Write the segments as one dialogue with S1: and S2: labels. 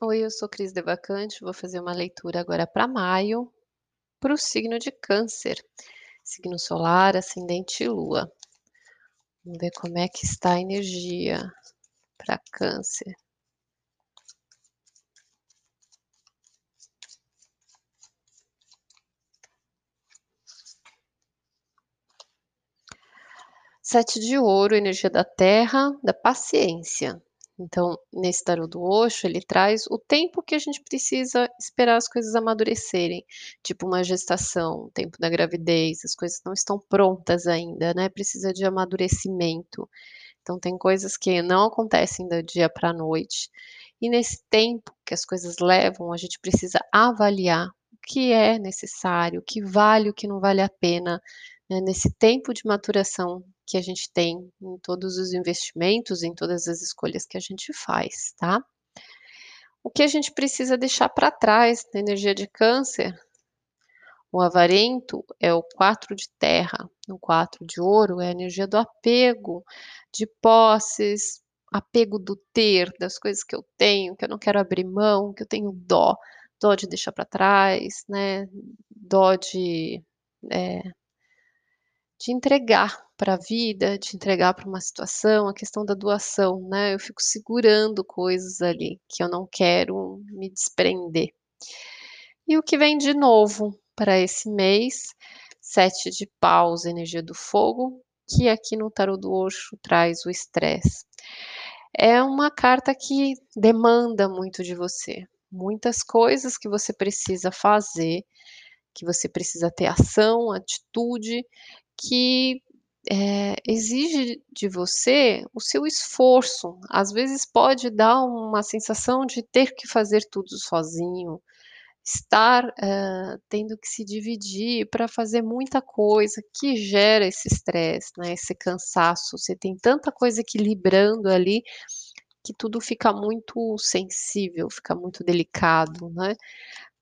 S1: Oi, eu sou Cris Devacante, vou fazer uma leitura agora para maio, para o signo de Câncer, signo solar, ascendente e lua. Vamos ver como é que está a energia para Câncer. Sete de ouro, energia da terra, da paciência. Então, nesse tarô do Osho, ele traz o tempo que a gente precisa esperar as coisas amadurecerem, tipo uma gestação, o tempo da gravidez, as coisas não estão prontas ainda, né? Precisa de amadurecimento. Então, tem coisas que não acontecem do dia para a noite. E nesse tempo que as coisas levam, a gente precisa avaliar o que é necessário, o que vale, o que não vale a pena, né? nesse tempo de maturação que a gente tem em todos os investimentos, em todas as escolhas que a gente faz, tá? O que a gente precisa deixar para trás na energia de câncer? O avarento é o 4 de terra, o 4 de ouro é a energia do apego, de posses, apego do ter, das coisas que eu tenho, que eu não quero abrir mão, que eu tenho dó, dó de deixar para trás, né? Dó de, é, de entregar para a vida, de entregar para uma situação, a questão da doação, né? Eu fico segurando coisas ali que eu não quero me desprender. E o que vem de novo para esse mês? Sete de paus, energia do fogo, que aqui no tarot do Osho traz o estresse. É uma carta que demanda muito de você, muitas coisas que você precisa fazer, que você precisa ter ação, atitude, que é, exige de você o seu esforço. Às vezes pode dar uma sensação de ter que fazer tudo sozinho, estar uh, tendo que se dividir para fazer muita coisa que gera esse estresse, né, esse cansaço. Você tem tanta coisa equilibrando ali que tudo fica muito sensível, fica muito delicado, né?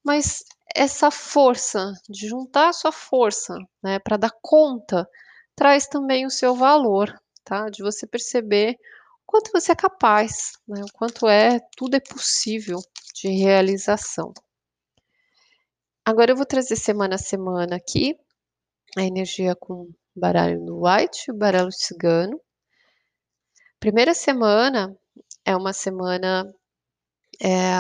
S1: Mas essa força de juntar a sua força, né, para dar conta traz também o seu valor, tá? De você perceber o quanto você é capaz, né? O quanto é, tudo é possível de realização. Agora eu vou trazer semana a semana aqui a energia com baralho do White o baralho cigano. Primeira semana é uma semana é,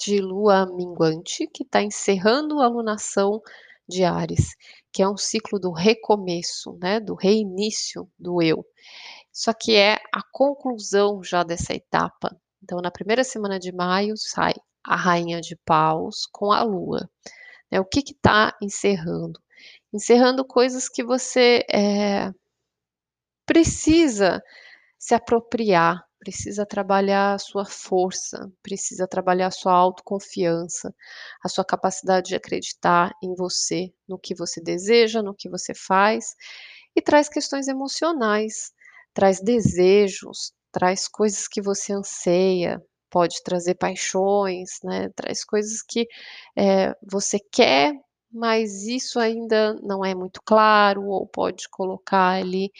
S1: de lua minguante que está encerrando a lunação de Ares que é um ciclo do recomeço, né, do reinício do eu. Só que é a conclusão já dessa etapa. Então, na primeira semana de maio sai a rainha de paus com a lua. Né, o que está encerrando? Encerrando coisas que você é, precisa se apropriar, precisa trabalhar a sua força, precisa trabalhar a sua autoconfiança, a sua capacidade de acreditar em você, no que você deseja, no que você faz, e traz questões emocionais, traz desejos, traz coisas que você anseia, pode trazer paixões, né? Traz coisas que é, você quer, mas isso ainda não é muito claro, ou pode colocar ali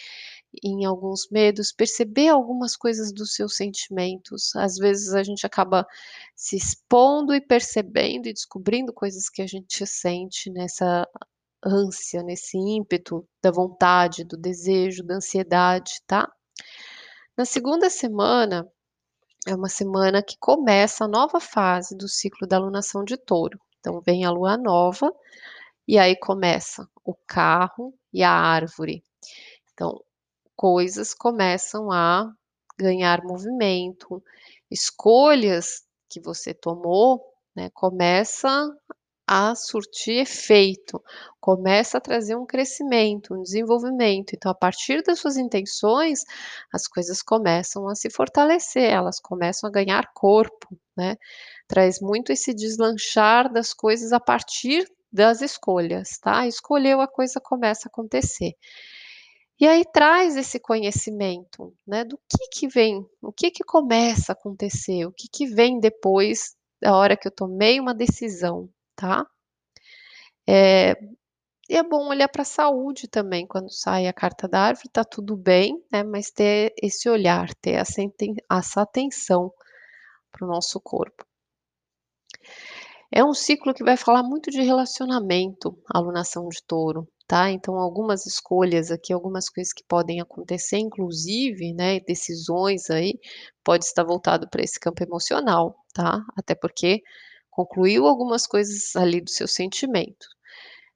S1: em alguns medos, perceber algumas coisas dos seus sentimentos. Às vezes a gente acaba se expondo e percebendo e descobrindo coisas que a gente sente nessa ânsia, nesse ímpeto da vontade, do desejo, da ansiedade, tá? Na segunda semana, é uma semana que começa a nova fase do ciclo da alunação de touro. Então, vem a lua nova, e aí começa o carro e a árvore. Então, coisas começam a ganhar movimento, escolhas que você tomou, né, começa a surtir efeito, começa a trazer um crescimento, um desenvolvimento. Então, a partir das suas intenções, as coisas começam a se fortalecer, elas começam a ganhar corpo, né? Traz muito esse deslanchar das coisas a partir das escolhas, tá? Escolheu, a coisa começa a acontecer. E aí traz esse conhecimento, né, do que que vem, o que que começa a acontecer, o que que vem depois da hora que eu tomei uma decisão, tá? É, e é bom olhar para a saúde também, quando sai a carta da árvore, tá tudo bem, né, mas ter esse olhar, ter essa, essa atenção para o nosso corpo. É um ciclo que vai falar muito de relacionamento, alunação de touro, tá? Então, algumas escolhas aqui, algumas coisas que podem acontecer, inclusive, né, decisões aí, pode estar voltado para esse campo emocional, tá? Até porque concluiu algumas coisas ali do seu sentimento.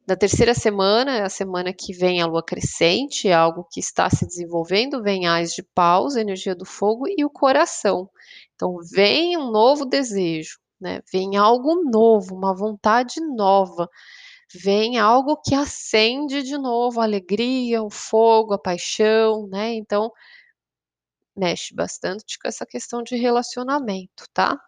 S1: Na terceira semana, é a semana que vem a lua crescente, é algo que está se desenvolvendo, vem as de paus, energia do fogo e o coração. Então, vem um novo desejo, né? Vem algo novo, uma vontade nova. Vem algo que acende de novo a alegria, o fogo, a paixão, né? Então, mexe bastante com essa questão de relacionamento, tá?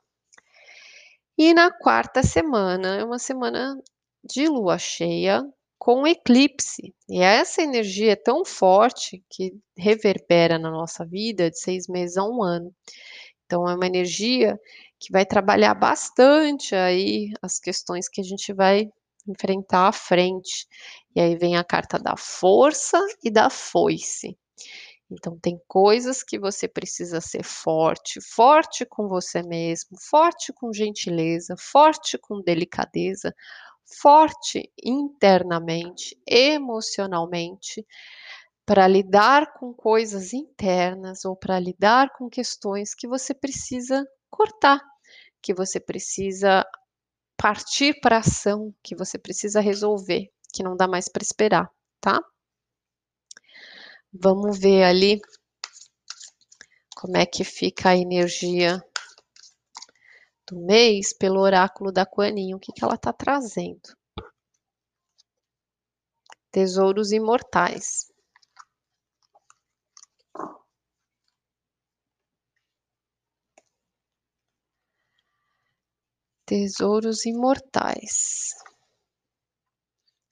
S1: E na quarta semana, é uma semana de lua cheia com eclipse. E essa energia é tão forte que reverbera na nossa vida de seis meses a um ano. Então, é uma energia que vai trabalhar bastante aí as questões que a gente vai enfrentar à frente. E aí vem a carta da força e da foice. Então, tem coisas que você precisa ser forte, forte com você mesmo, forte com gentileza, forte com delicadeza, forte internamente, emocionalmente, para lidar com coisas internas ou para lidar com questões que você precisa cortar, que você precisa partir para ação, que você precisa resolver, que não dá mais para esperar, tá? Vamos ver ali como é que fica a energia do mês pelo oráculo da Quaninho, o que, que ela está trazendo. Tesouros imortais. Tesouros imortais.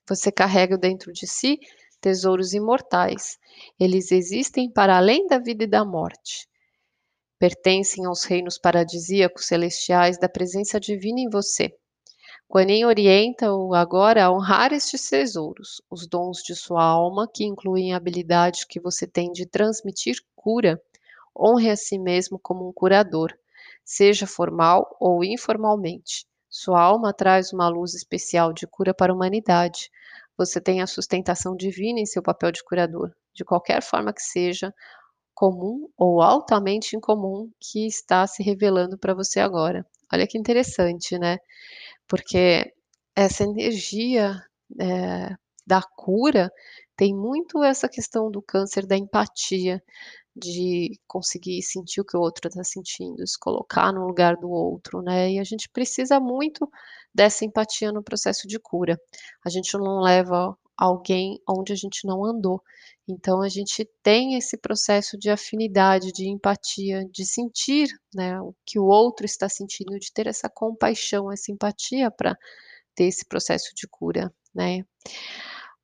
S1: Você carrega dentro de si tesouros imortais. Eles existem para além da vida e da morte. Pertencem aos reinos paradisíacos celestiais da presença divina em você. Quanin orienta-o agora a honrar estes tesouros, os dons de sua alma, que incluem a habilidade que você tem de transmitir cura. Honre a si mesmo como um curador, seja formal ou informalmente. Sua alma traz uma luz especial de cura para a humanidade. Você tem a sustentação divina em seu papel de curador, de qualquer forma que seja, comum ou altamente incomum, que está se revelando para você agora. Olha que interessante, né? Porque essa energia é, da cura tem muito essa questão do câncer da empatia, de conseguir sentir o que o outro está sentindo, se colocar no lugar do outro, né? E a gente precisa muito dessa empatia no processo de cura. A gente não leva alguém onde a gente não andou. Então a gente tem esse processo de afinidade, de empatia, de sentir né, o que o outro está sentindo, de ter essa compaixão, essa empatia para ter esse processo de cura, né?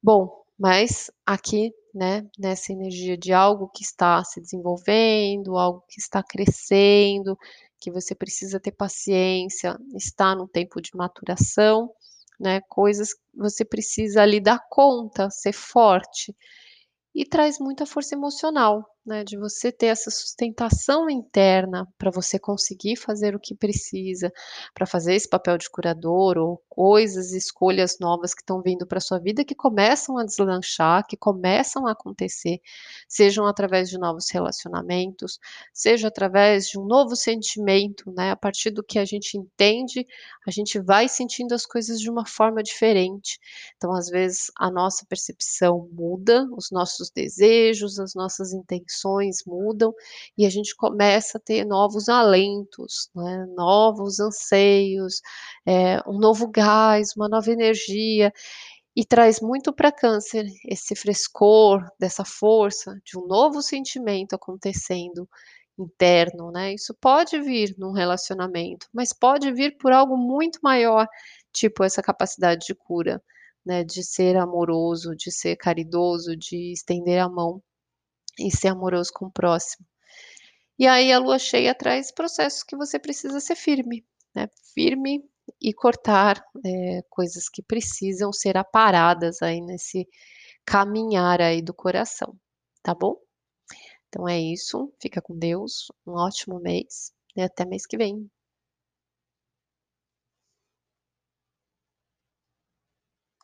S1: Bom, mas aqui, né, nessa energia de algo que está se desenvolvendo, algo que está crescendo, que você precisa ter paciência, está no tempo de maturação, né? Coisas que você precisa ali dar conta, ser forte. E traz muita força emocional, né, de você ter essa sustentação interna para você conseguir fazer o que precisa, para fazer esse papel de curador ou coisas, escolhas novas que estão vindo para sua vida que começam a deslanchar, que começam a acontecer, sejam através de novos relacionamentos, seja através de um novo sentimento, né? A partir do que a gente entende, a gente vai sentindo as coisas de uma forma diferente. Então, às vezes, a nossa percepção muda, os nossos desejos, as nossas intenções mudam e a gente começa a ter novos alentos, né, novos anseios, é, um novo gás, uma nova energia e traz muito para câncer esse frescor, dessa força, de um novo sentimento acontecendo interno, né? Isso pode vir num relacionamento, mas pode vir por algo muito maior, tipo essa capacidade de cura, né? De ser amoroso, de ser caridoso, de estender a mão e ser amoroso com o próximo. E aí a lua cheia traz processos que você precisa ser firme, né? Firme e cortar é, coisas que precisam ser aparadas aí nesse caminhar aí do coração, tá bom? Então é isso, fica com Deus, um ótimo mês e até mês que vem.